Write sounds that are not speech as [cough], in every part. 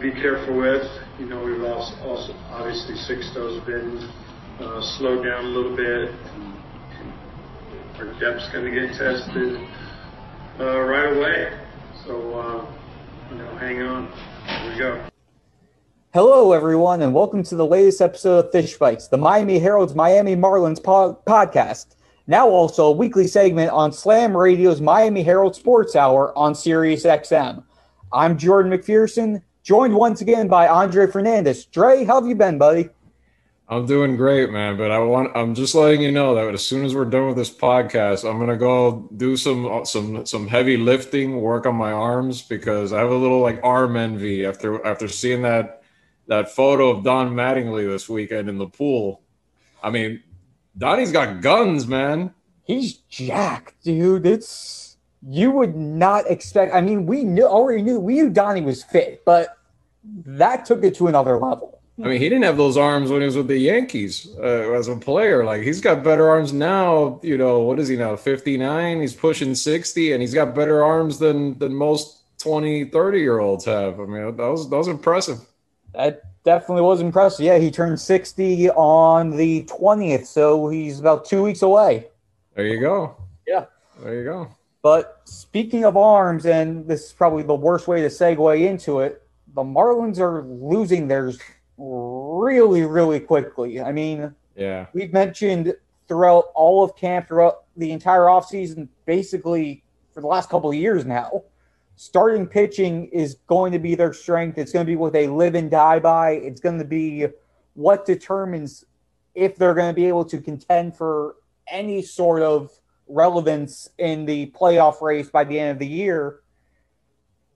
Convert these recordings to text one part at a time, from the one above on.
be careful with. You know, we've also, also obviously Sixto's been uh, slowed down a little bit. Our depth's going to get tested uh, right away. So, uh, you know, hang on. Here we go. Hello, everyone, and welcome to the latest episode of Fish Bites, the Miami Herald's Miami Marlins po- podcast. Now, also a weekly segment on Slam Radio's Miami Herald Sports Hour on Sirius XM. I'm Jordan McPherson, joined once again by Andre Fernandez. Dre, how have you been, buddy? I'm doing great, man. But I want I'm just letting you know that as soon as we're done with this podcast, I'm gonna go do some some some heavy lifting, work on my arms because I have a little like arm envy after after seeing that that photo of Don Mattingly this weekend in the pool. I mean, Donnie's got guns, man. He's jacked, dude. It's you would not expect. I mean, we knew already knew we knew Donnie was fit, but that took it to another level. I mean, he didn't have those arms when he was with the Yankees uh, as a player. Like he's got better arms now. You know, what is he now? 59. He's pushing 60 and he's got better arms than than most 20, 30 year olds have. I mean, that was that was impressive. That definitely was impressive. Yeah, he turned 60 on the 20th, so he's about 2 weeks away. There you go. Yeah. There you go. But speaking of arms, and this is probably the worst way to segue into it, the Marlins are losing theirs really, really quickly. I mean, yeah, we've mentioned throughout all of camp, throughout the entire offseason, basically for the last couple of years now, starting pitching is going to be their strength. It's going to be what they live and die by. It's going to be what determines if they're going to be able to contend for any sort of relevance in the playoff race by the end of the year.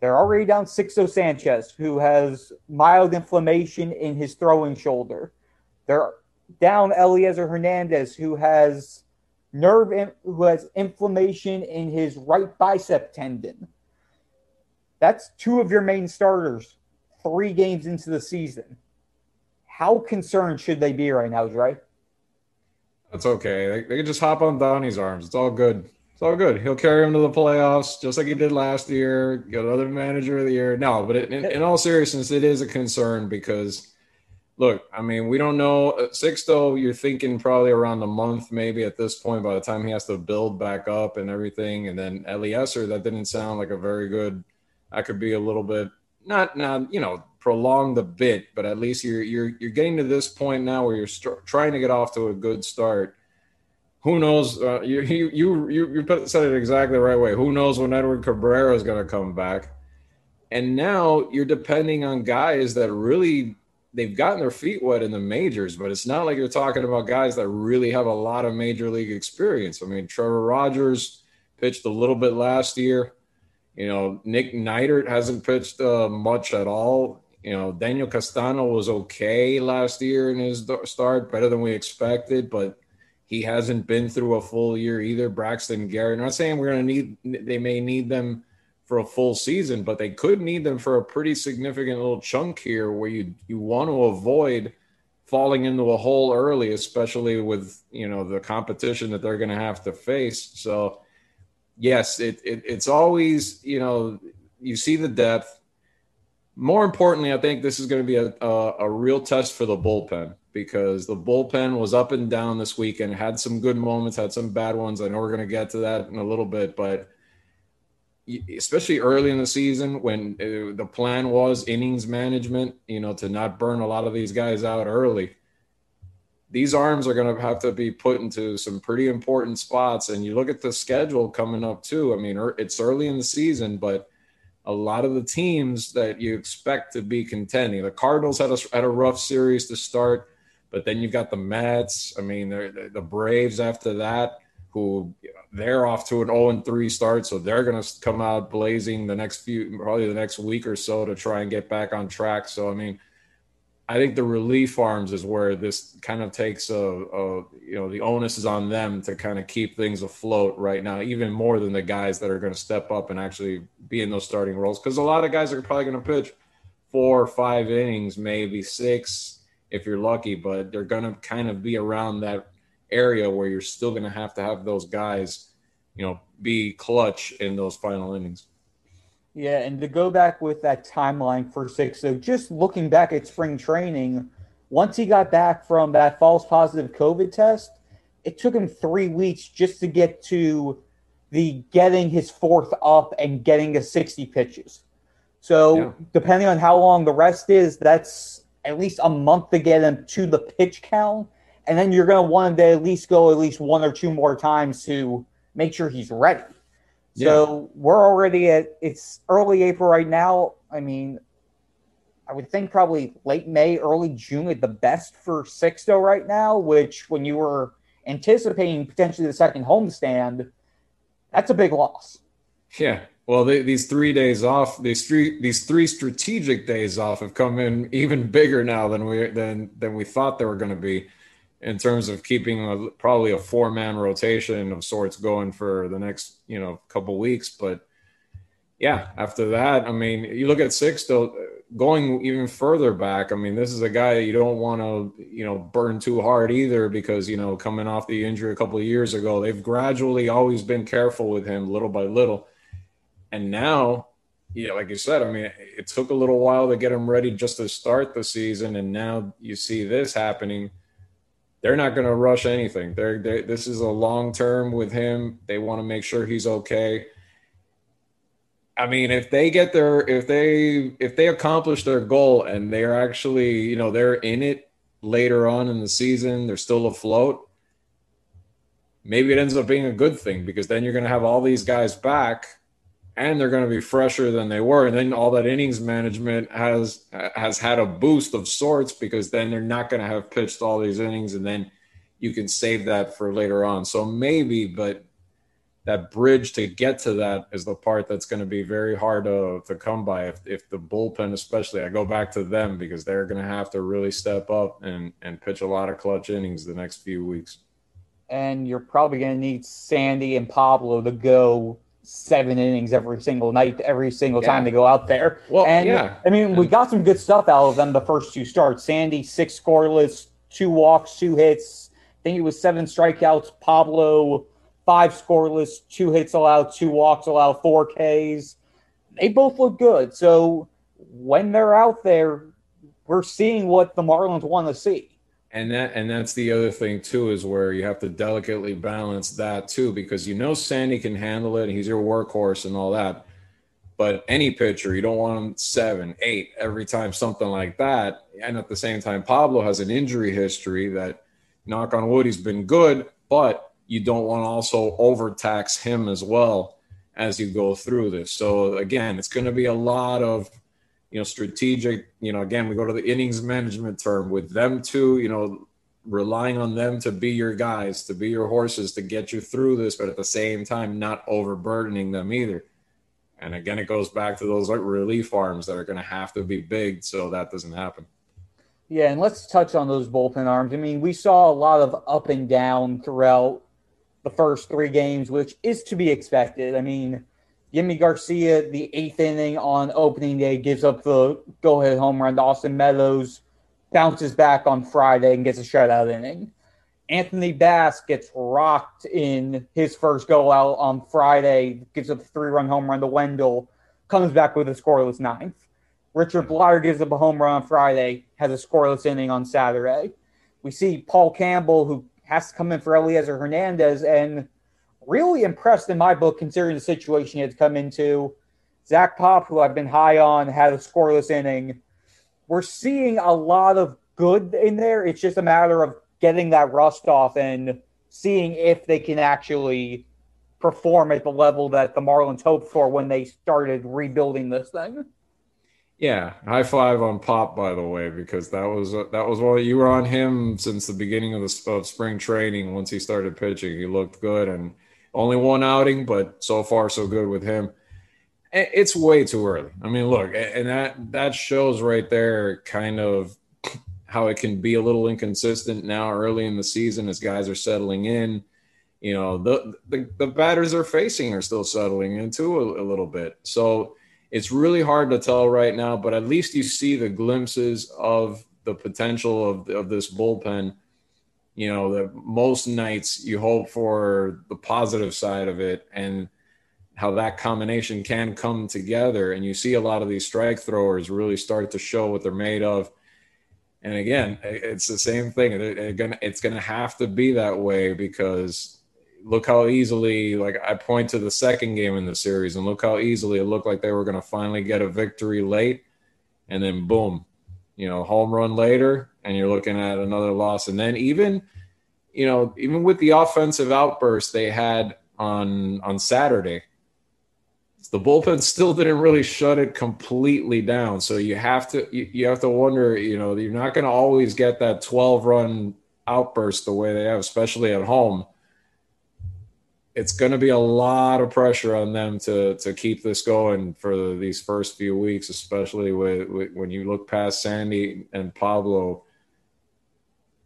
They're already down Sixto Sanchez, who has mild inflammation in his throwing shoulder. They're down Elieser Hernandez, who has nerve in, who has inflammation in his right bicep tendon. That's two of your main starters, three games into the season. How concerned should they be right now, Dre? That's okay. They, they can just hop on Donnie's arms. It's all good. It's all good. He'll carry him to the playoffs just like he did last year. Get another manager of the year. No, but it, in, in, all seriousness, it is a concern because, look, I mean, we don't know. Uh, Sixto, you're thinking probably around a month, maybe at this point, by the time he has to build back up and everything. And then Elieser, that didn't sound like a very good. I could be a little bit not not you know prolong the bit, but at least you're you're you're getting to this point now where you're st- trying to get off to a good start. Who knows? Uh, you you you you said it exactly the right way. Who knows when Edward Cabrera is going to come back? And now you're depending on guys that really they've gotten their feet wet in the majors, but it's not like you're talking about guys that really have a lot of major league experience. I mean, Trevor Rogers pitched a little bit last year. You know, Nick Neidert hasn't pitched uh, much at all. You know, Daniel Castano was okay last year in his start, better than we expected, but he hasn't been through a full year either. Braxton Garrett. Not saying we're going to need, they may need them for a full season, but they could need them for a pretty significant little chunk here where you, you want to avoid falling into a hole early, especially with, you know, the competition that they're going to have to face. So, yes, it, it it's always, you know, you see the depth more importantly, I think this is going to be a, a, a, real test for the bullpen because the bullpen was up and down this weekend, had some good moments, had some bad ones. I know we're going to get to that in a little bit, but especially early in the season when uh, the plan was innings management, you know, to not burn a lot of these guys out early. These arms are going to have to be put into some pretty important spots. And you look at the schedule coming up too. I mean, er, it's early in the season, but a lot of the teams that you expect to be contending. The Cardinals had a, had a rough series to start, but then you've got the Mets. I mean, the Braves after that, who they're off to an 0 3 start, so they're going to come out blazing the next few, probably the next week or so to try and get back on track. So, I mean, I think the relief arms is where this kind of takes a, a, you know the onus is on them to kind of keep things afloat right now, even more than the guys that are going to step up and actually be in those starting roles. Because a lot of guys are probably going to pitch four or five innings, maybe six if you're lucky, but they're going to kind of be around that area where you're still going to have to have those guys, you know, be clutch in those final innings. Yeah, and to go back with that timeline for six, so just looking back at spring training, once he got back from that false positive COVID test, it took him three weeks just to get to the getting his fourth up and getting to 60 pitches. So yeah. depending on how long the rest is, that's at least a month to get him to the pitch count. And then you're going to want him to at least go at least one or two more times to make sure he's ready. Yeah. So we're already at it's early April right now. I mean, I would think probably late May, early June at the best for Sixto right now, which when you were anticipating potentially the second homestand, that's a big loss. Yeah. Well, they, these three days off, these three these three strategic days off have come in even bigger now than we than than we thought they were going to be in terms of keeping a, probably a four man rotation of sorts going for the next you know couple weeks. But yeah, after that, I mean, you look at Sixto going even further back. I mean, this is a guy you don't want to you know burn too hard either because you know coming off the injury a couple of years ago, they've gradually always been careful with him little by little, and now yeah, like you said, I mean, it took a little while to get him ready just to start the season, and now you see this happening they're not going to rush anything. They're, they're, this is a long term with him. They want to make sure he's okay. I mean, if they get their if they if they accomplish their goal and they're actually you know they're in it later on in the season, they're still afloat. Maybe it ends up being a good thing because then you're going to have all these guys back and they're going to be fresher than they were. And then all that innings management has has had a boost of sorts because then they're not going to have pitched all these innings and then you can save that for later on. So maybe but that bridge to get to that is the part that's going to be very hard to, to come by if, if the bullpen especially i go back to them because they're going to have to really step up and, and pitch a lot of clutch innings the next few weeks. And you're probably going to need sandy and pablo to go seven innings every single night, every single yeah. time they go out there. Well, and yeah. I mean, we got some good stuff out of them the first two starts. Sandy, six scoreless, two walks, two hits. I think it was seven strikeouts. Pablo, five scoreless, two hits allowed, two walks allowed, four Ks. They both look good. So when they're out there, we're seeing what the Marlins want to see and that and that's the other thing too is where you have to delicately balance that too because you know Sandy can handle it he's your workhorse and all that. But any pitcher you don't want him seven eight every time something like that. And at the same time Pablo has an injury history that knock on wood he's been good but you don't want to also overtax him as well as you go through this. So again it's going to be a lot of you know, strategic, you know, again, we go to the innings management term with them too, you know, relying on them to be your guys, to be your horses, to get you through this, but at the same time, not overburdening them either. And again, it goes back to those like relief arms that are going to have to be big so that doesn't happen. Yeah, and let's touch on those bullpen arms. I mean, we saw a lot of up and down throughout the first three games, which is to be expected. I mean, Yimi Garcia, the eighth inning on opening day, gives up the go ahead home run to Austin Meadows, bounces back on Friday and gets a shutout inning. Anthony Bass gets rocked in his first go out on Friday, gives up a three run home run to Wendle, comes back with a scoreless ninth. Richard Bleier gives up a home run on Friday, has a scoreless inning on Saturday. We see Paul Campbell, who has to come in for Elieser Hernandez, and really impressed in my book, considering the situation he had come into. Zach Pop, who I've been high on, had a scoreless inning. We're seeing a lot of good in there. It's just a matter of getting that rust off and seeing if they can actually perform at the level that the Marlins hoped for when they started rebuilding this thing. Yeah, high five on Pop, by the way, because that was that was what you were on him since the beginning of the of spring training. Once he started pitching, he looked good, and only one outing, but so far so good with him. It's way too early. I mean, look, and that that shows right there kind of how it can be a little inconsistent now early in the season as guys are settling in. You know, the the, the batters they're facing are still settling into a, a little bit. So it's really hard to tell right now, but at least you see the glimpses of the potential of, of this bullpen you know that most nights you hope for the positive side of it and how that combination can come together. And you see a lot of these strike throwers really start to show what they're made of. And again, it's the same thing. It's going to have to be that way because look how easily, like I point to the second game in the series, and look how easily it looked like they were going to finally get a victory late. And then boom, you know, home run later, and you're looking at another loss. And then even, you know, even with the offensive outburst they had on on Saturday, the bullpen still didn't really shut it completely down. So you have to you, you have to wonder, you know, you're not going to always get that 12 run outburst the way they have, especially at home. It's going to be a lot of pressure on them to to keep this going for these first few weeks, especially with, with when you look past Sandy and Pablo,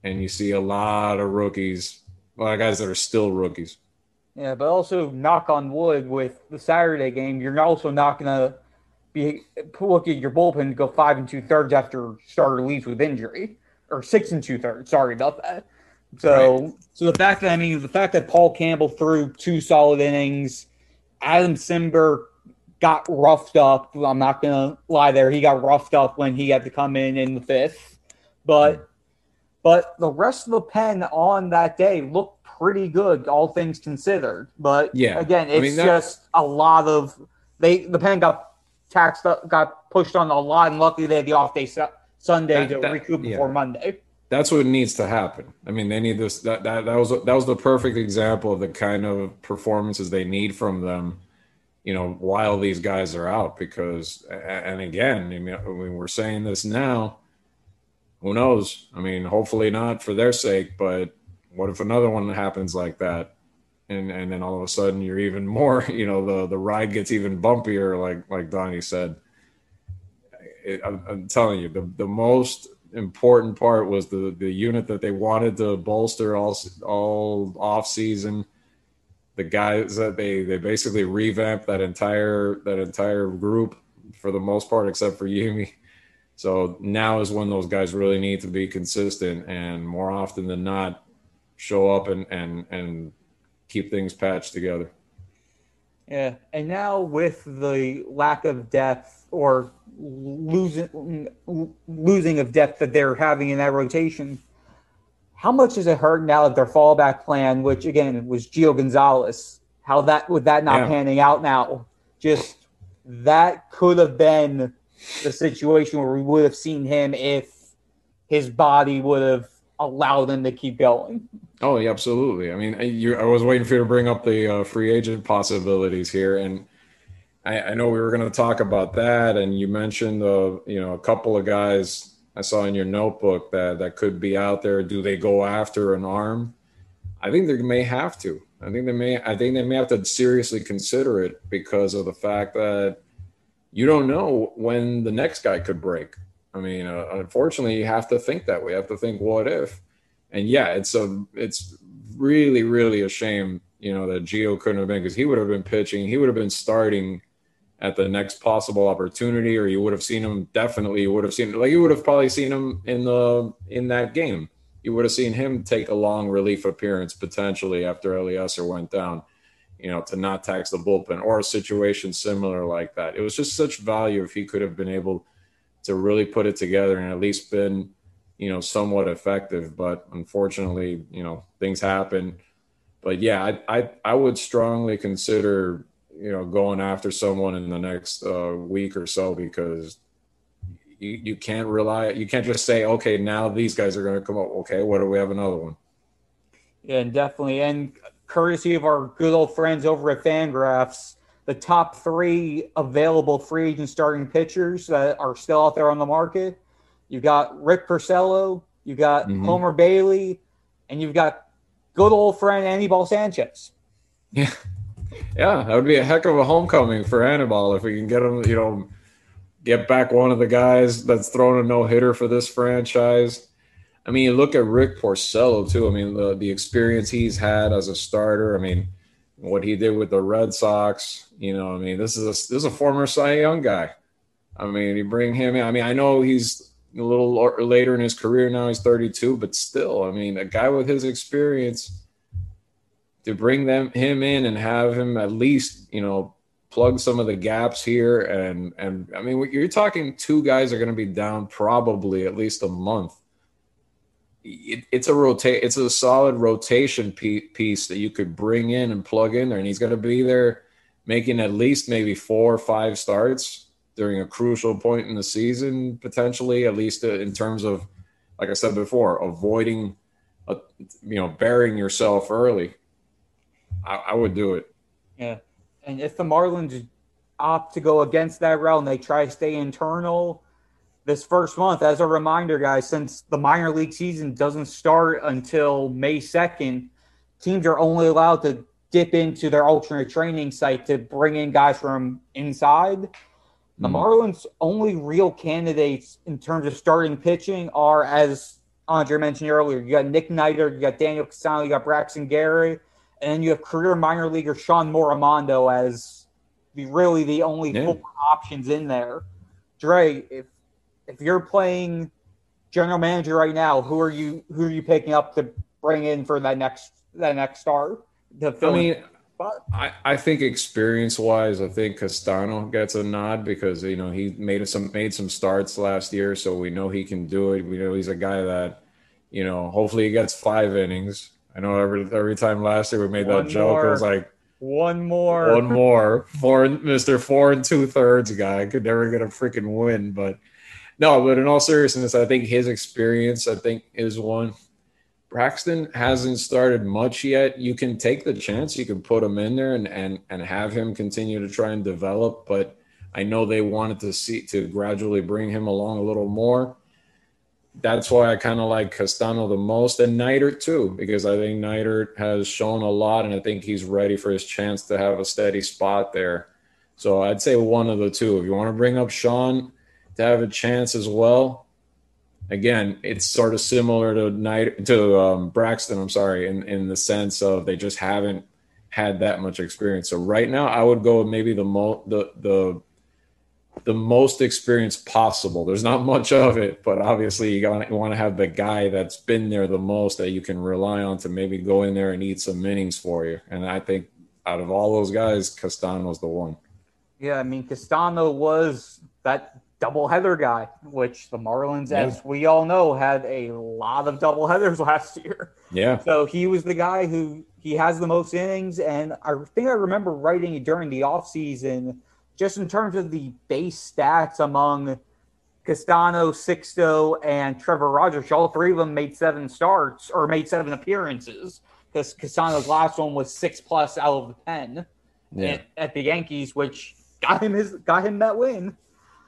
and you see a lot of rookies, a lot of guys that are still rookies. Yeah, but also knock on wood with the Saturday game, you're also not going to be looking at your bullpen to go five and two thirds after starter leaves with injury, or six and two thirds. Sorry about that. So, right. so the fact that I mean the fact that Paul Campbell threw two solid innings, Adam Cimber got roughed up. I'm not gonna lie there. He got roughed up when he had to come in in the fifth, but but the rest of the pen on that day looked pretty good, all things considered. But yeah, again, it's I mean, just a lot of they. The pen got taxed up, got pushed on a lot, and luckily they had the off day su- Sunday that, to that, recoup yeah. before Monday. That's what needs to happen. I mean, they need this. That, that that was that was the perfect example of the kind of performances they need from them. You know, while these guys are out, because and again, I mean we're saying this now. Who knows? I mean, hopefully not for their sake, but what if another one happens like that? And and then all of a sudden you're even [laughs] more, you know, the the ride gets even bumpier, like like Donnie said. It, I'm, I'm telling you, the the most important part was the the unit that they wanted to bolster all all off season. The guys that they they basically revamped that entire that entire group for the most part, except for Yimi. So now is when those guys really need to be consistent, and more often than not, show up and and and keep things patched together. Yeah, and now with the lack of depth or losing losing of depth that they're having in that rotation, how much does it hurt now that their fallback plan, which again was Gio Gonzalez, how that with that not yeah. panning out now, just that could have been the situation where we would have seen him if his body would have allowed them to keep going. Oh, yeah, absolutely. I mean, you, I was waiting for you to bring up the uh, free agent possibilities here, and I, I know we were going to talk about that. And you mentioned, uh, you know, a couple of guys I saw in your notebook that that could be out there. Do they go after an arm? I think they may have to. I think they may. I think they may have to seriously consider it because of the fact that you don't know when the next guy could break. I mean, uh, unfortunately, you have to think that way. You have to think, what if? and yeah, it's a it's really really a shame, you know, that Gio couldn't have been because he would have been pitching, he would have been starting at the next possible opportunity, or you would have seen him definitely. You would have seen like you would have probably seen him in the in that game. You would have seen him take a long relief appearance potentially after Elieser went down, you know, to not tax the bullpen or a situation similar like that. It was just such value if he could have been able to really put it together and at least been you know, somewhat effective. But unfortunately, you know, things happen. But yeah, I I, I would strongly consider you know going after someone in the next uh, week or so because you, you can't rely you can't just say okay now these guys are going to come up okay what do we have another one yeah and definitely and courtesy of our good old friends over at fangraphs the top three available free agent starting pitchers that are still out there on the market you got Rick Porcello, you got mm-hmm. Homer Bailey, and you've got good old friend Anibal Sanchez. Yeah. Yeah, that would be a heck of a homecoming for Anibal if we can get him, you know, get back one of the guys that's thrown a no hitter for this franchise. I mean, look at Rick Porcello too. I mean, the the experience he's had as a starter. I mean, what he did with the Red Sox. You know, I mean, this is a this is a former Cy Young guy. I mean, you bring him in. I mean, I know he's a little later in his career now he's 32 but still i mean a guy with his experience to bring them him in and have him at least you know plug some of the gaps here, and and I mean, you're talking two guys are going to be down probably at least a month. It, it's a rotate. It's a solid rotation piece that you could bring in and plug in there, and he's going to be there making at least maybe four or five starts during a crucial point in the season, potentially, at least uh, in terms of, like I said before, avoiding, a, you know, burying yourself early. I, I would do it. Yeah. And if the Marlins opt to go against that route and they try to stay internal this first month, as a reminder, guys, since the minor league season doesn't start until May 2nd, teams are only allowed to dip into their alternate training site to bring in guys from inside. The mm. Marlins' only real candidates in terms of starting pitching are, as Andre mentioned earlier, you got Nick Neidert, you got Daniel Castano, you got Braxton Garrett, and then you have career minor leaguer Shawn Morimando as the really the only yeah. four options in there. Dre, if if you're playing general manager right now, who are you who are you picking up to bring in for that next that next start? I mean, I, I think experience wise, I think Castano gets a nod because you know he made some made some starts last year, so we know he can do it. We know he's a guy that, you know, hopefully he gets five innings. I know every every time last year we made one that joke. More. It was like one more, one more, four, Mister Four and two thirds guy could never get a freaking win. But no, but in all seriousness, I think his experience, I think, is one Braxton hasn't started much yet. You can take the chance. You can put him in there and and and have him continue to try and develop. But I know they wanted to see to gradually bring him along a little more. That's why I kind of like Castano the most and Neidert too, because I think Neidert has shown a lot, and I think he's ready for his chance to have a steady spot there. So I'd say one of the two. If you want to bring up Shawn to have a chance as well, again, it's sort of similar to Neidert um, Braxton. I'm sorry, in in the sense of they just haven't had that much experience. So right now, I would go with maybe the mo the the the most experience possible. There's not much of it, but obviously you, gotta, want to have the guy that's been there the most that you can rely on to maybe go in there and eat some innings for you. And I think out of all those guys, Castano's the one. Yeah, I mean Castano was that doubleheader guy, which the Marlins, yeah. as we all know, had a lot of doubleheaders [laughs] last year. Yeah. So he was the guy who he has the most innings. And I think I remember writing during the offseason, just in terms of the base stats among Castano, Sixto, and Trevor Rogers, all three of them made seven starts or made seven appearances because Castano's last one was six plus out of the pen yeah. at, at the Yankees, which got him his got him that win.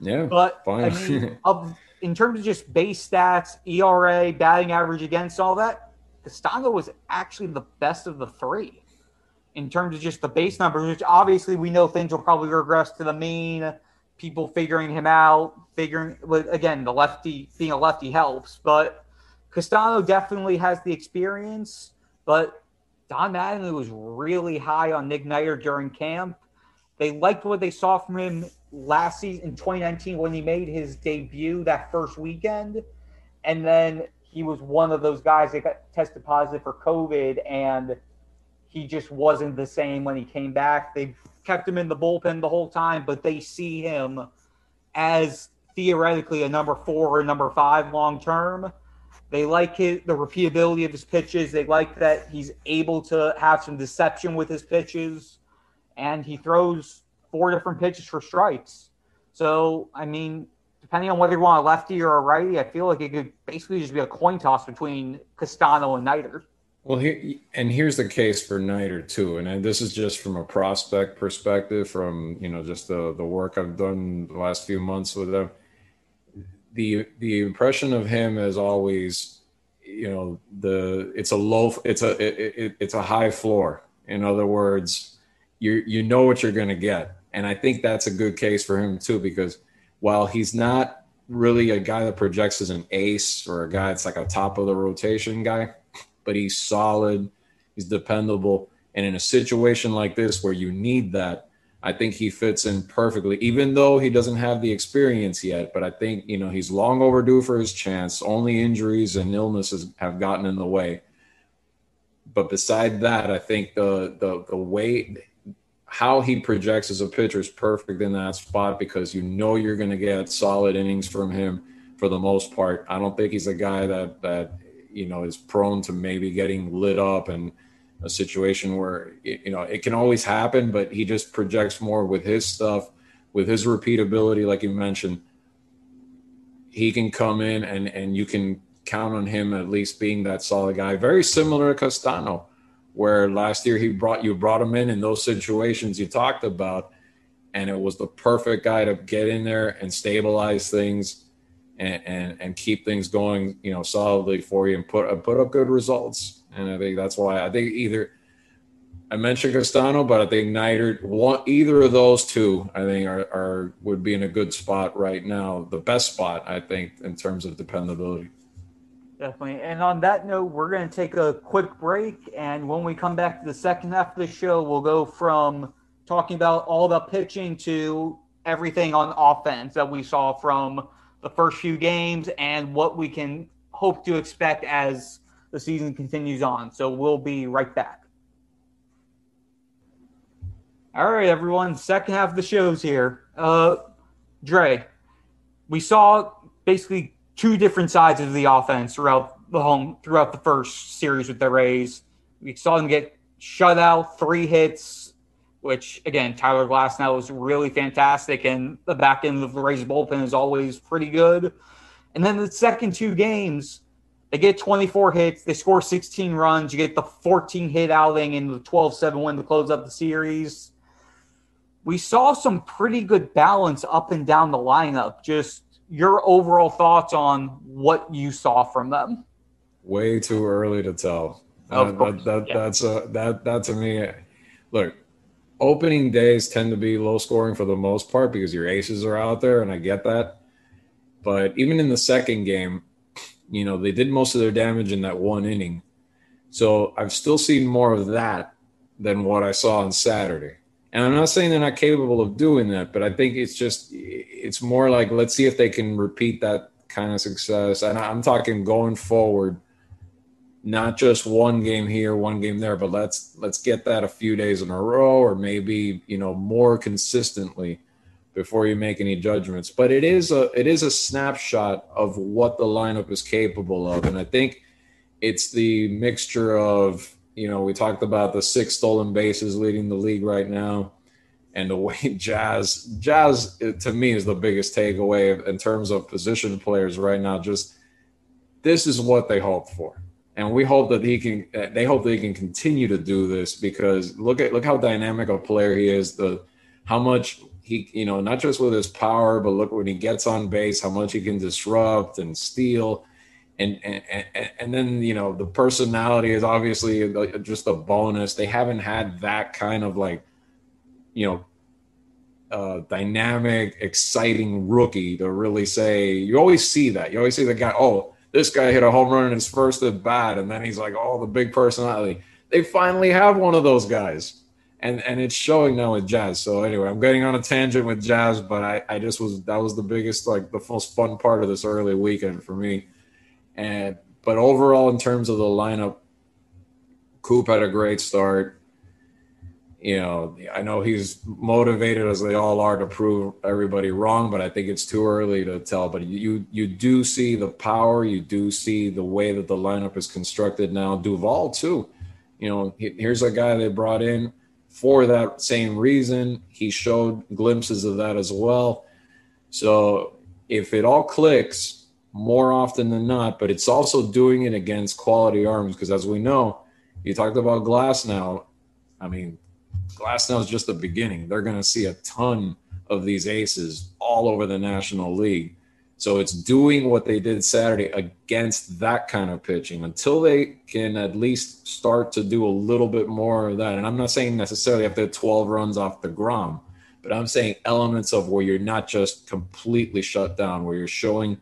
Yeah, but fine. I mean, [laughs] of, in terms of just base stats, ERA, batting average against all that, Castano was actually the best of the three in terms of just the base numbers. Which obviously we know things will probably regress to the mean. People figuring him out, figuring again the lefty being a lefty helps, but Castano definitely has the experience. But Don Mattingly was really high on Nick Neidert during camp. They liked what they saw from him last season in 2019 when he made his debut that first weekend, and then he was one of those guys that got tested positive for COVID, and he just wasn't the same when he came back. They kept him in the bullpen the whole time, but they see him as theoretically a number four or number five long term. They like his, the repeatability of his pitches. They like that he's able to have some deception with his pitches, and he throws four different pitches for strikes. So, I mean, depending on whether you want a lefty or a righty, I feel like it could basically just be a coin toss between Castano and Neidert. Well, here, and here's the case for Neidert too, and this is just from a prospect perspective, from you know just the the work I've done the last few months with him. The the impression of him is always, you know, the it's a low, it's a it, it, it's a high floor. In other words, you you know what you're going to get and I think that's a good case for him too, because while he's not really a guy that projects as an ace or a guy that's like a top of the rotation guy, but he's solid, he's dependable. And in a situation like this where you need that, I think he fits in perfectly, even though he doesn't have the experience yet. But I think, you know, he's long overdue for his chance. Only injuries and illnesses have gotten in the way. But beside that, I think the the the weight how he projects as a pitcher is perfect in that spot because you know you're going to get solid innings from him for the most part. I don't think he's a guy that that you know is prone to maybe getting lit up and a situation where you know it can always happen, but he just projects more with his stuff, with his repeatability, like you mentioned. He can come in and and you can count on him at least being that solid guy. Very similar to Castano, where last year he brought you brought him in in those situations you talked about, and it was the perfect guy to get in there and stabilize things and, and, and keep things going, you know, solidly for you and put put up good results. And I think that's why I think either I mentioned Castano, but I think neither one either of those two I think are, are would be in a good spot right now. The best spot I think in terms of dependability. Definitely. And on that note, we're going to take a quick break. And when we come back to the second half of the show, we'll go from talking about all about pitching to everything on offense that we saw from the first few games and what we can hope to expect as the season continues on. So we'll be right back. All right, everyone. Second half of the show's here. Uh, Dre, we saw basically two different sides of the offense throughout the home throughout the first series with the Rays. We saw them get shut out, three hits, which again, Tyler Glasnow was really fantastic, and the back end of the Rays bullpen is always pretty good. And then the second two games, they get 24 hits, they score 16 runs, you get the 14 hit outing and the 12 7 win to close up the series. We saw some pretty good balance up and down the lineup. Just your overall thoughts on what you saw from them. Way too early to tell. Of uh, that, that, yeah. That's a that that to me. Look, opening days tend to be low scoring for the most part because your aces are out there, and I get that. But even in the second game, you know, they did most of their damage in that one inning. So I've still seen more of that than what I saw on Saturday. And I'm not saying they're not capable of doing that, but I think it's just, it's more like, let's see if they can repeat that kind of success. And I'm talking going forward not just one game here, one game there, but let's let's get that a few days in a row or maybe, you know, more consistently before you make any judgments. But it is a it is a snapshot of what the lineup is capable of. And I think it's the mixture of, you know, we talked about the six stolen bases leading the league right now. And the way [laughs] Jazz, Jazz to me is the biggest takeaway in terms of position players right now. Just this is what they hope for and we hope that he can. Uh, they hope that he can continue to do this because look at look how dynamic a player he is. The how much he, you know, not just with his power, but look when he gets on base, how much he can disrupt and steal. And, and, and then you know the personality is obviously just a bonus. They haven't had that kind of like, you know, uh, dynamic, exciting rookie to really say. You always see that. You always see the guy. Oh, this guy hit a home run in his first at bat, and then he's like, oh, the big personality. They finally have one of those guys, and and it's showing now with Jazz. So anyway, I'm getting on a tangent with Jazz, but I I just was that was the biggest like the most fun part of this early weekend for me, and but overall in terms of the lineup, Coop had a great start you know, I know he's motivated as they all are to prove everybody wrong, but I think it's too early to tell. But you you do see the power, you do see the way that the lineup is constructed now. Duvall too, you know, here's a guy they brought in for that same reason. He showed glimpses of that as well. So if it all clicks more often than not, but it's also doing it against quality arms because as we know, you talked about Glasnow. I mean, Glasnow is just the beginning. They're going to see a ton of these aces all over the National League. So it's doing what they did Saturday against that kind of pitching until they can at least start to do a little bit more of that. And I'm not saying necessarily after 12 runs off deGrom, but I'm saying elements of where you're not just completely shut down, where you're showing,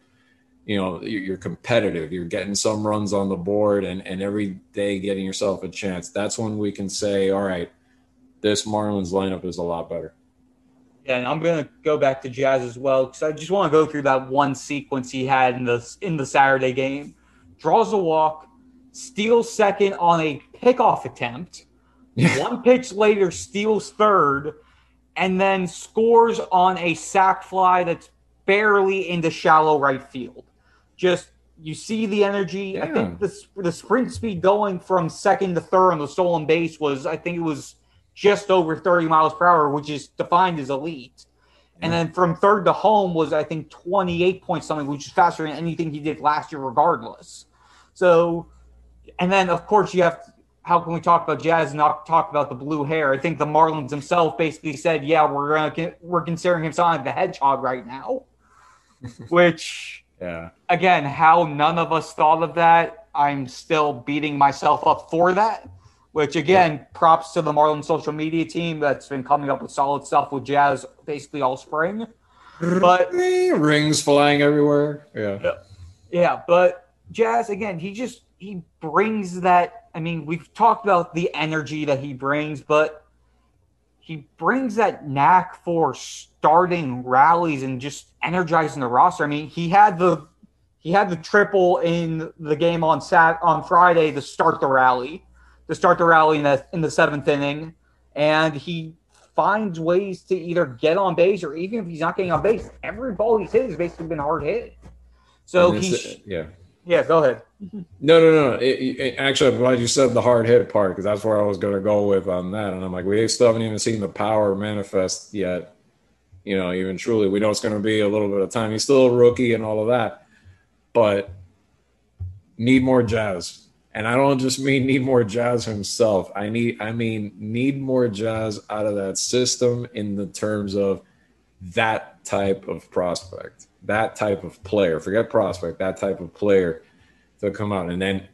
you know, you're competitive, you're getting some runs on the board and, and every day getting yourself a chance. That's when we can say, all right, this Marlins lineup is a lot better. Yeah, and I'm gonna go back to Jazz as well because I just want to go through that one sequence he had in the in the Saturday game. Draws a walk, steals second on a pickoff attempt, One pitch later, steals third, and then scores on a sac fly that's barely into shallow right field. Just you see the energy. Yeah. I think the the sprint speed going from second to third on the stolen base was I think it was just over 30 miles per hour, which is defined as elite. And then from third to home was I think 28 point something, which is faster than anything he did last year, regardless. So, and then of course you have how can we talk about Jazz and not talk about the blue hair? I think the Marlins himself basically said, "Yeah, we're gonna we're considering him Sonic the Hedgehog right now," [laughs] which Yeah. again, how none of us thought of that. I'm still beating myself up for that. Which again, props to the Marlins social media team that's been coming up with solid stuff with Jazz basically all spring. But Rings flying everywhere. Yeah. Yeah, but Jazz again, he just he brings that. I mean, we've talked about the energy that he brings, but he brings that knack for starting rallies and just energizing the roster. I mean, he had the he had the triple in the game on Sat on Friday to start the rally, to start the rally in the in the seventh inning, and he finds ways to either get on base or even if he's not getting on base, every ball he's hit has basically been hard hit. So And it's- he yeah. Yeah, go ahead. No, no, no. It, it- actually, I'm glad you said the hard hit part because that's where I was going to go with on that. And I'm like, we still haven't even seen the power manifest yet. You know, even truly, we know it's going to be a little bit of time. He's still a rookie and all of that, but need more jazz. And I don't just mean need more jazz himself. I need, I mean, need more jazz out of that system in the terms of that type of prospect, that type of player. Forget prospect, that type of player to come out, and then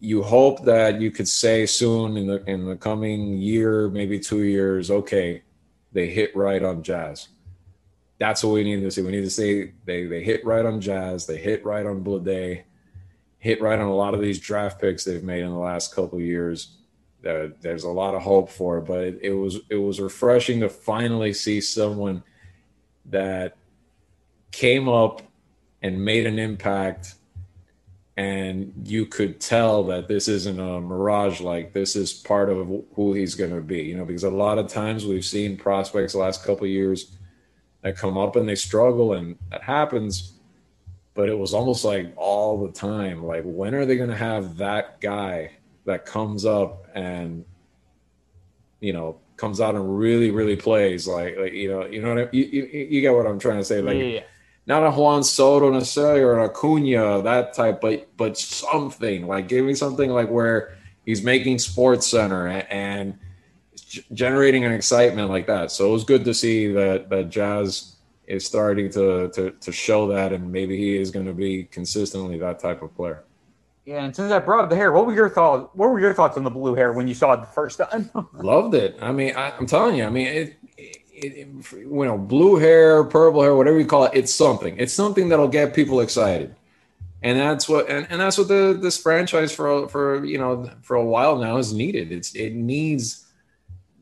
you hope that you could say soon in the in the coming year, maybe two years, okay, they hit right on Jazz. That's what we need to see. We need to say they they hit right on Jazz, they hit right on Blade, hit right on a lot of these draft picks they've made in the last couple years. There's a lot of hope for but it, it was it was refreshing to finally see someone that came up and made an impact and you could tell that this isn't a mirage like this is part of who he's going to be you know because a lot of times we've seen prospects the last couple years that come up and they struggle and that happens but it was almost like all the time like when are they going to have that guy that comes up and you know comes out and really really plays like, like you know you know what I, you, you, you get what i'm trying to say like yeah. not a Juan Soto necessarily or an Acuna, that type, but but something like give me something like where he's making Sports Center and, and generating an excitement like that. So it was good to see that that Jazz is starting to to to show that, and maybe he is going to be consistently that type of player. Yeah, and since I brought up the hair, what were your thoughts? What were your thoughts on the blue hair when you saw it the first time? [laughs] Loved it. I mean, I, I'm telling you. I mean, it, it, it, you know, blue hair, purple hair, whatever you call it, it's something. It's something that'll get people excited, and that's what and, and that's what the this franchise for for you know for a while now is needed. It's it needs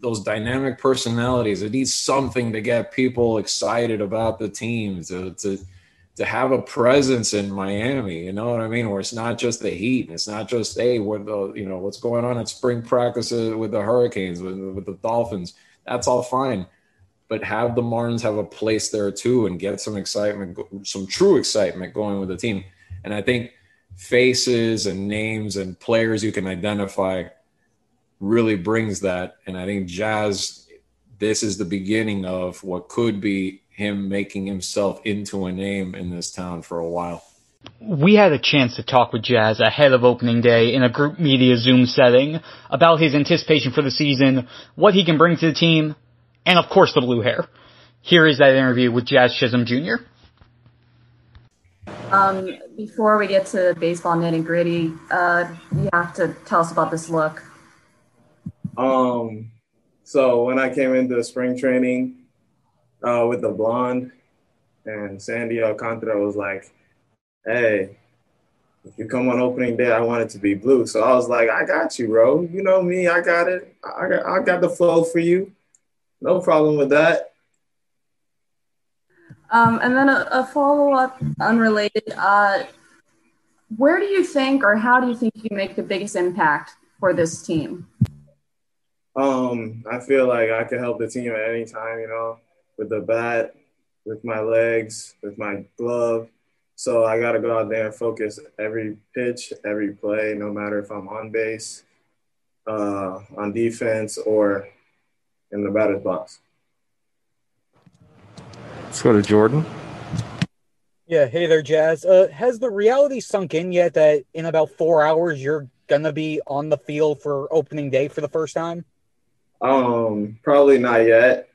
those dynamic personalities. It needs something to get people excited about the team to to to have a presence in Miami. You know what I mean? Where it's not just the heat. It's not just hey, what the you know what's going on at spring practices with the Hurricanes with with the Dolphins. That's all fine, but have the Marlins have a place there too and get some excitement, some true excitement going with the team. And I think faces and names and players you can identify really brings that. And I think Jazz, this is the beginning of what could be him making himself into a name in this town for a while. We had a chance to talk with Jazz ahead of opening day in a group media Zoom setting about his anticipation for the season, what he can bring to the team, and of course the blue hair. Here is that interview with Jazz Chisholm Jr. Um, before we get to baseball nitty gritty, uh, you have to tell us about this look. Um, so when I came into spring training uh, with the blonde, and Sandy Alcantara was like, "Hey, if you come on opening day, I want it to be blue." So I was like, "I got you, bro. You know me. I got it. I got, I got the flow for you. No problem with that." Um, and then a, a follow up, unrelated. Uh, where do you think, or how do you think you can make the biggest impact for this team? Um, I feel like I can help the team at any time, you know, with the bat, with my legs, with my glove. So I got to go out there and focus every pitch, every play, no matter if I'm on base, uh, on defense, or in the batter's box. Let's go to Jordan. Yeah, hey there, Jazz. Uh, has the reality sunk in yet that in about four hours you're gonna be on the field for opening day for the first time? Um, probably not yet.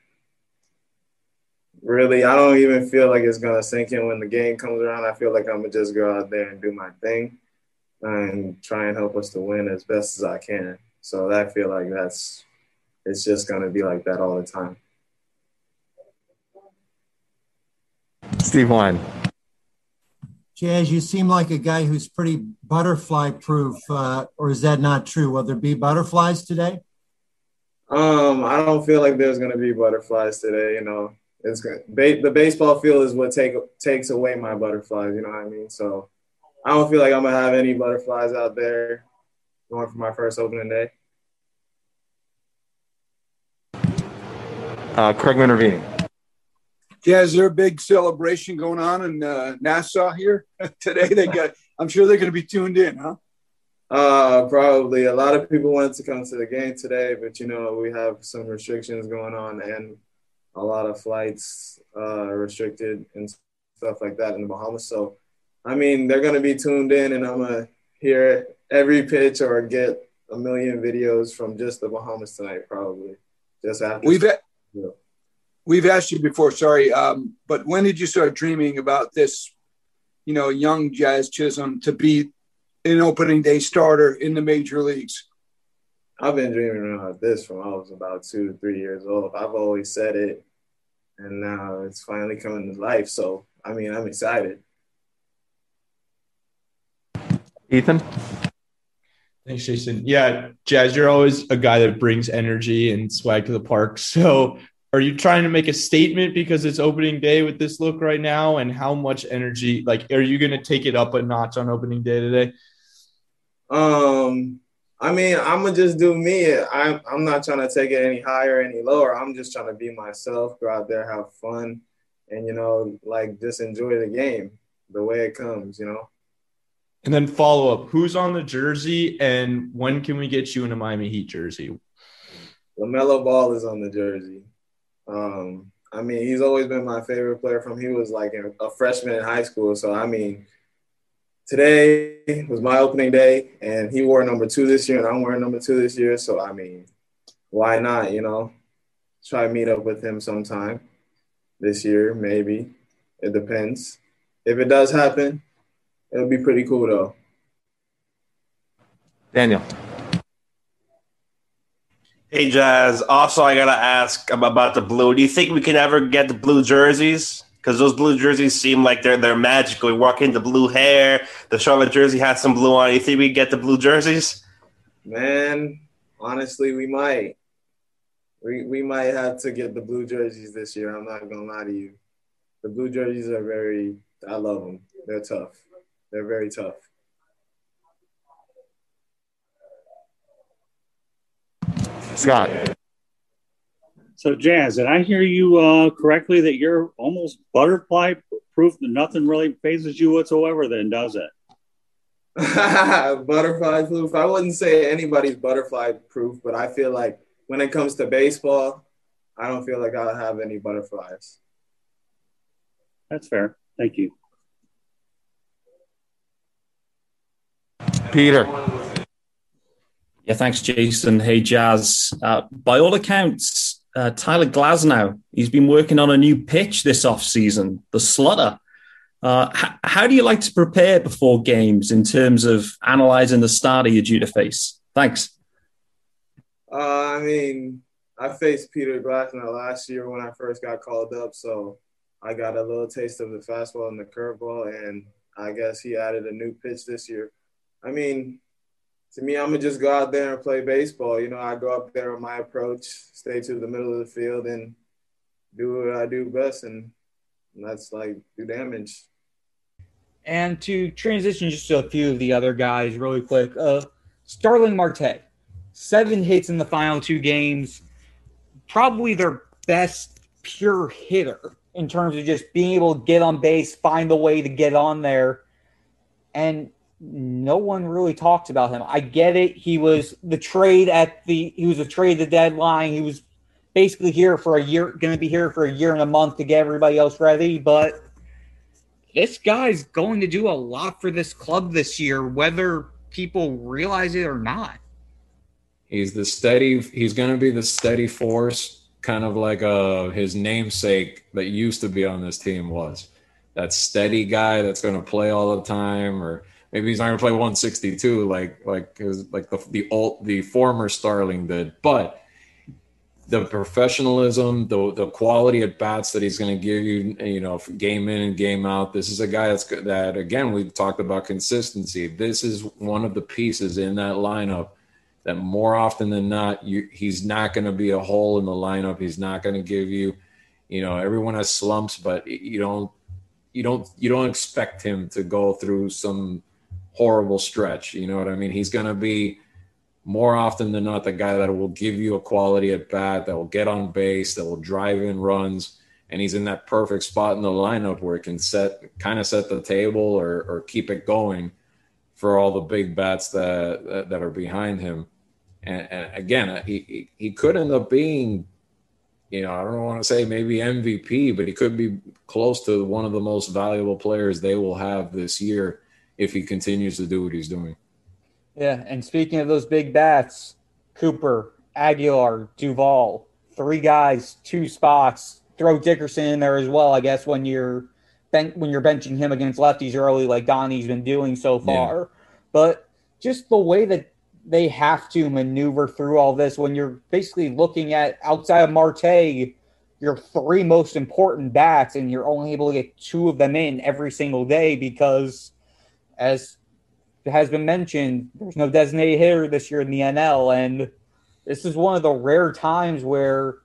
Really, I don't even feel like it's gonna sink in when the game comes around. I feel like I'm gonna just go out there and do my thing and try and help us to win as best as I can. So I feel like that's it's just gonna be like that all the time. Steve Wine. Jazz, you seem like a guy who's pretty butterfly proof, uh, or is that not true? Will there be butterflies today? Um, I don't feel like there's gonna be butterflies today. You know, it's ba- the baseball field is what take takes away my butterflies. You know what I mean? So I don't feel like I'm gonna have any butterflies out there going for my first opening day. Uh, Craig Minervini. Yeah, is there a big celebration going on in uh, Nassau here [laughs] today? They got. I'm sure they're going to be tuned in, huh? Uh, probably. A lot of people wanted to come to the game today, but you know we have some restrictions going on and a lot of flights uh, restricted and stuff like that in the Bahamas. So, I mean, they're going to be tuned in, and I'm gonna hear every pitch or get a million videos from just the Bahamas tonight, probably. Just after. We've Yeah. we've asked you before, sorry, um, but when did you start dreaming about this? You know, young Jazz Chisholm to be an opening day starter in the major leagues. I've been dreaming about this from I was about two to three years old. I've always said it, and now it's finally coming to life. So, I mean, I'm excited. Ethan. Thanks, Jason. Yeah, Jazz, you're always a guy that brings energy and swag to the park. [laughs] So, are you trying to make a statement because it's opening day with this look right now? And how much energy, like, are you going to take it up a notch on opening day today? Um, I mean, I'm gonna just do me. I'm I'm not trying to take it any higher, any lower. I'm just trying to be myself, go out there, have fun, and you know, like just enjoy the game the way it comes. You know. And then follow up who's on the jersey and when can we get you in a Miami Heat jersey? LaMelo Ball is on the jersey. Um, I mean, he's always been my favorite player from he was like a freshman in high school. So, I mean, today was my opening day, and he wore number two this year, and I'm wearing number two this year. So, I mean, why not, you know? Try to meet up with him sometime this year, maybe. It depends. If it does happen, it'll be pretty cool, though. Daniel. Hey Jazz. Also, I gotta ask about the blue. Do you think we can ever get the blue jerseys? Because those blue jerseys seem like they're they're magical. We walk into blue hair. The Charlotte jersey has some blue on. it. You think we get the blue jerseys? Man, honestly, we might. We we might have to get the blue jerseys this year. I'm not gonna lie to you. The blue jerseys are very. I love them. They're tough. They're very tough. Scott. So, Jazz, did I hear you uh, correctly that you're almost butterfly proof that nothing really phases you whatsoever, then, does it? [laughs] butterfly proof. I wouldn't say anybody's butterfly proof, but I feel like when it comes to baseball, I don't feel like I'll have any butterflies. That's fair. Thank you. Peter. Yeah, thanks, Jason. Hey, Jazz. Uh, by all accounts, uh, Tyler Glasnow, he's been working on a new pitch this offseason, the Slutter. Uh, h- how do you like to prepare before games in terms of analyzing the starter you're due to face? Thanks. Uh, I mean, I faced Peter Glasnow last year when I first got called up, so I got a little taste of the fastball and the curveball, and I guess he added a new pitch this year. I mean, to me, I'm gonna just go out there and play baseball. You know, I go up there with my approach, stay to the middle of the field, and do what I do best, and that's like do damage. And to transition just to a few of the other guys really quick, uh, Starling Marte, seven hits in the final two games. probably their best pure hitter in terms of just being able to get on base, find the way to get on there. And no one really talks about him. I get it. He was the trade at the he was a trade the deadline. He was basically here for a year, going to be here for a year and a month to get everybody else ready. But this guy's going to do a lot for this club this year, whether people realize it or not. He's the steady. He's going to be the steady force, kind of like uh, his namesake that used to be on this team was. That steady guy that's going to play all the time, or maybe he's not going to play 162 like like like the the old the former Starling did, but the professionalism, the the quality at bats that he's going to give you, you know, game in and game out. This is a guy that's that again we've talked about consistency. This is one of the pieces in that lineup that more often than not, you, he's not going to be a hole in the lineup. He's not going to give you, you know, everyone has slumps, but you don't you don't you don't expect him to go through some horrible stretch. You know what I mean? He's going to be more often than not the guy that will give you a quality at bat, that will get on base, that will drive in runs, and he's in that perfect spot in the lineup where he can set kind of set the table or or keep it going for all the big bats that that, are behind him. And, and again, he, he could end up being, you know, I don't want to say maybe MVP, but he could be close to one of the most valuable players they will have this year if he continues to do what he's doing. Yeah, and speaking of those big bats, Cooper, Aguilar, Duvall, three guys, two spots. Throw Dickerson in there as well, I guess, when you're ben- when you're benching him against lefties early, like Donnie's been doing so far. Yeah. But just the way that they have to maneuver through all this when you're basically looking at outside of Marte, your three most important bats, and you're only able to get two of them in every single day because, as has been mentioned, there's no designated hitter this year in the NL, and this is one of the rare times where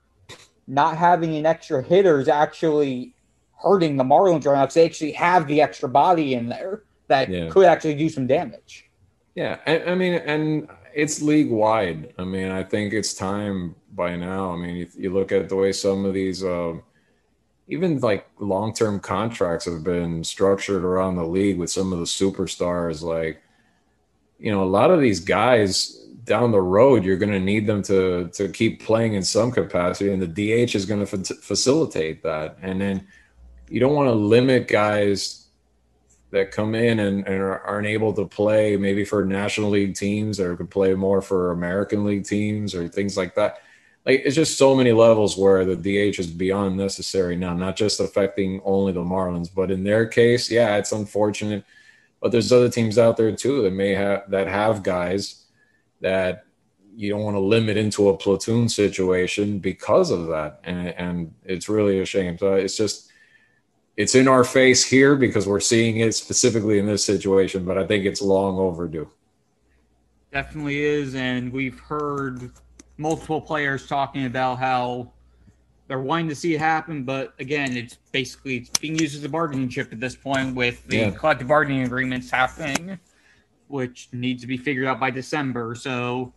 not having an extra hitter is actually hurting the Marlins right now because they actually have the extra body in there that yeah. could actually do some damage. Yeah, I, I, mean, and it's league wide. I mean, I think it's time by now. I mean, you, you look at the way some of these, uh, even like long term contracts have been structured around the league with some of the superstars. Like, you know, a lot of these guys down the road, you're going to need them to to keep playing in some capacity, and the DH is going to fa- facilitate that. And then you don't want to limit guys that come in and, and aren't able to play maybe for national league teams or could play more for American league teams or things like that. Like it's just so many levels where the DH is beyond necessary now, not just affecting only the Marlins, but in their case, yeah, it's unfortunate. But there's other teams out there too that may have that have guys that you don't want to limit into a platoon situation because of that, and, and it's really a shame. So it's just it's in our face here because we're seeing it specifically in this situation, but I think it's long overdue. Definitely is, and we've heard multiple players talking about how they're wanting to see it happen, but again, it's basically it's being used as a bargaining chip at this point with the yeah. collective bargaining agreements happening, which needs to be figured out by December. So,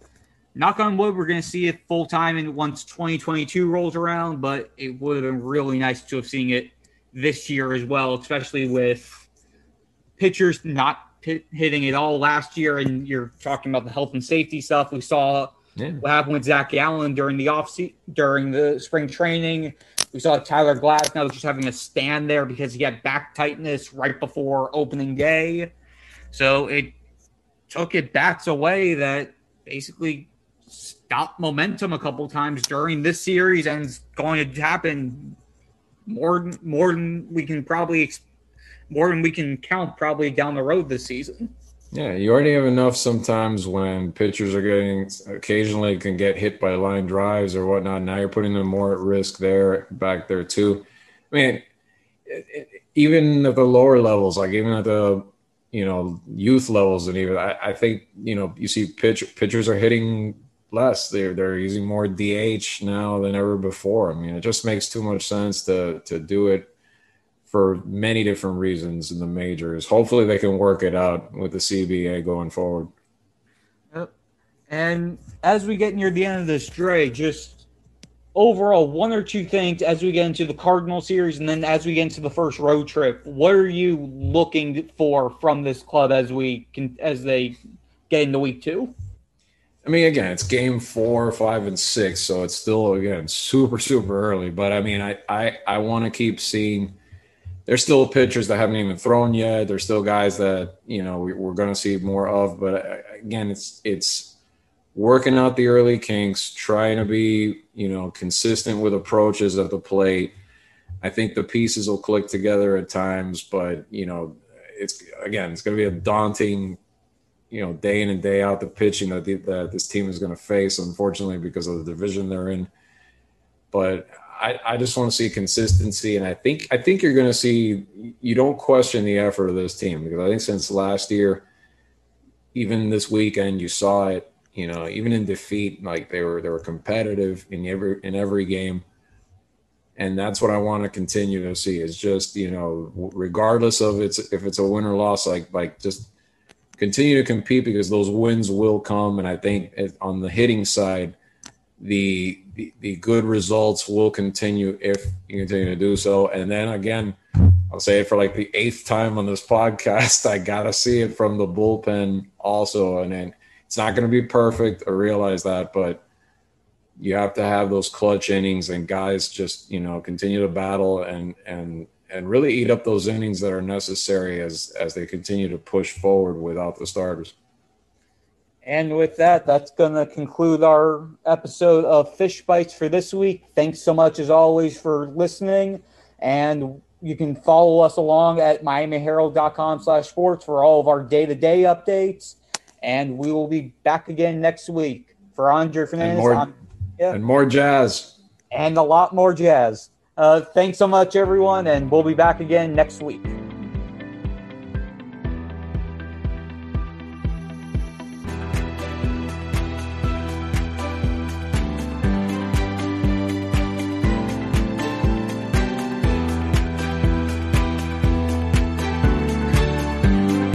knock on wood, we're going to see it full time and once 2022 rolls around. But it would have been really nice to have seen it this year as well, especially with pitchers not hitting it all last year. And you're talking about the health and safety stuff. We saw yeah. what happened with Zac Gallen during the off during the spring training. We saw Tyler Glasnow just having a stand there because he had back tightness right before opening day. So it took it bats away that basically stopped momentum a couple times during this series and it's going to happen more more than we can probably more than we can count probably down the road this season. Yeah, you already have enough sometimes when pitchers are getting occasionally can get hit by line drives or whatnot. Now you're putting them more at risk there back there too. I mean, even at the lower levels, like even at the you know youth levels, and even I, I think you know you see pitch pitchers are hitting less. They're they're using more DH now than ever before. I mean, it just makes too much sense to to do it for many different reasons in the majors. Hopefully, they can work it out with the CBA going forward. Yep. And as we get near the end of this, Dre, just overall, one or two things as we get into the Cardinal series, and then as we get into the first road trip, what are you looking for from this club as we can as they get into week two? I mean, again, it's game four, five, and six, so it's still again [laughs] super, super early. But I mean, I I, I want to keep seeing. There's still pitchers that haven't even thrown yet. There's still guys that you know we, we're going to see more of. But uh, again, it's it's working out the early kinks, trying to be you know consistent with approaches at the plate. I think the pieces will click together at times, but you know, it's again, it's going to be a daunting you know, day in and day out the pitching that, the, that this team is going to face, unfortunately, because of the division they're in. But I, I just want to see consistency, and I think I think you're going to see. You don't question the effort of this team because I think since last year, even this weekend, you saw it. You know, even in defeat, like they were they were competitive in every in every game, and that's what I want to continue to see. Is just you know, regardless of it's if it's a win or loss, like like just continue to compete because those wins will come. And I think on the hitting side, the, the, the good results will continue if you continue to do so. And then again, I'll say it for like the eighth time on this podcast. [laughs] I gotta see it from the bullpen also, and then it's not going to be perfect. I realize that, but you have to have those clutch innings, and guys just you know continue to battle and and and really eat up those innings that are necessary as as they continue to push forward without the starters. And with that, that's going to conclude our episode of Fish Bites for this week. Thanks so much, as always, for listening. And you can follow us along at miamiherald.com slash sports for all of our day-to-day updates. And we will be back again next week. For Andre Fernandez. And more, yeah. and more jazz. And a lot more jazz. Uh, thanks so much, everyone, and we'll be back again next week.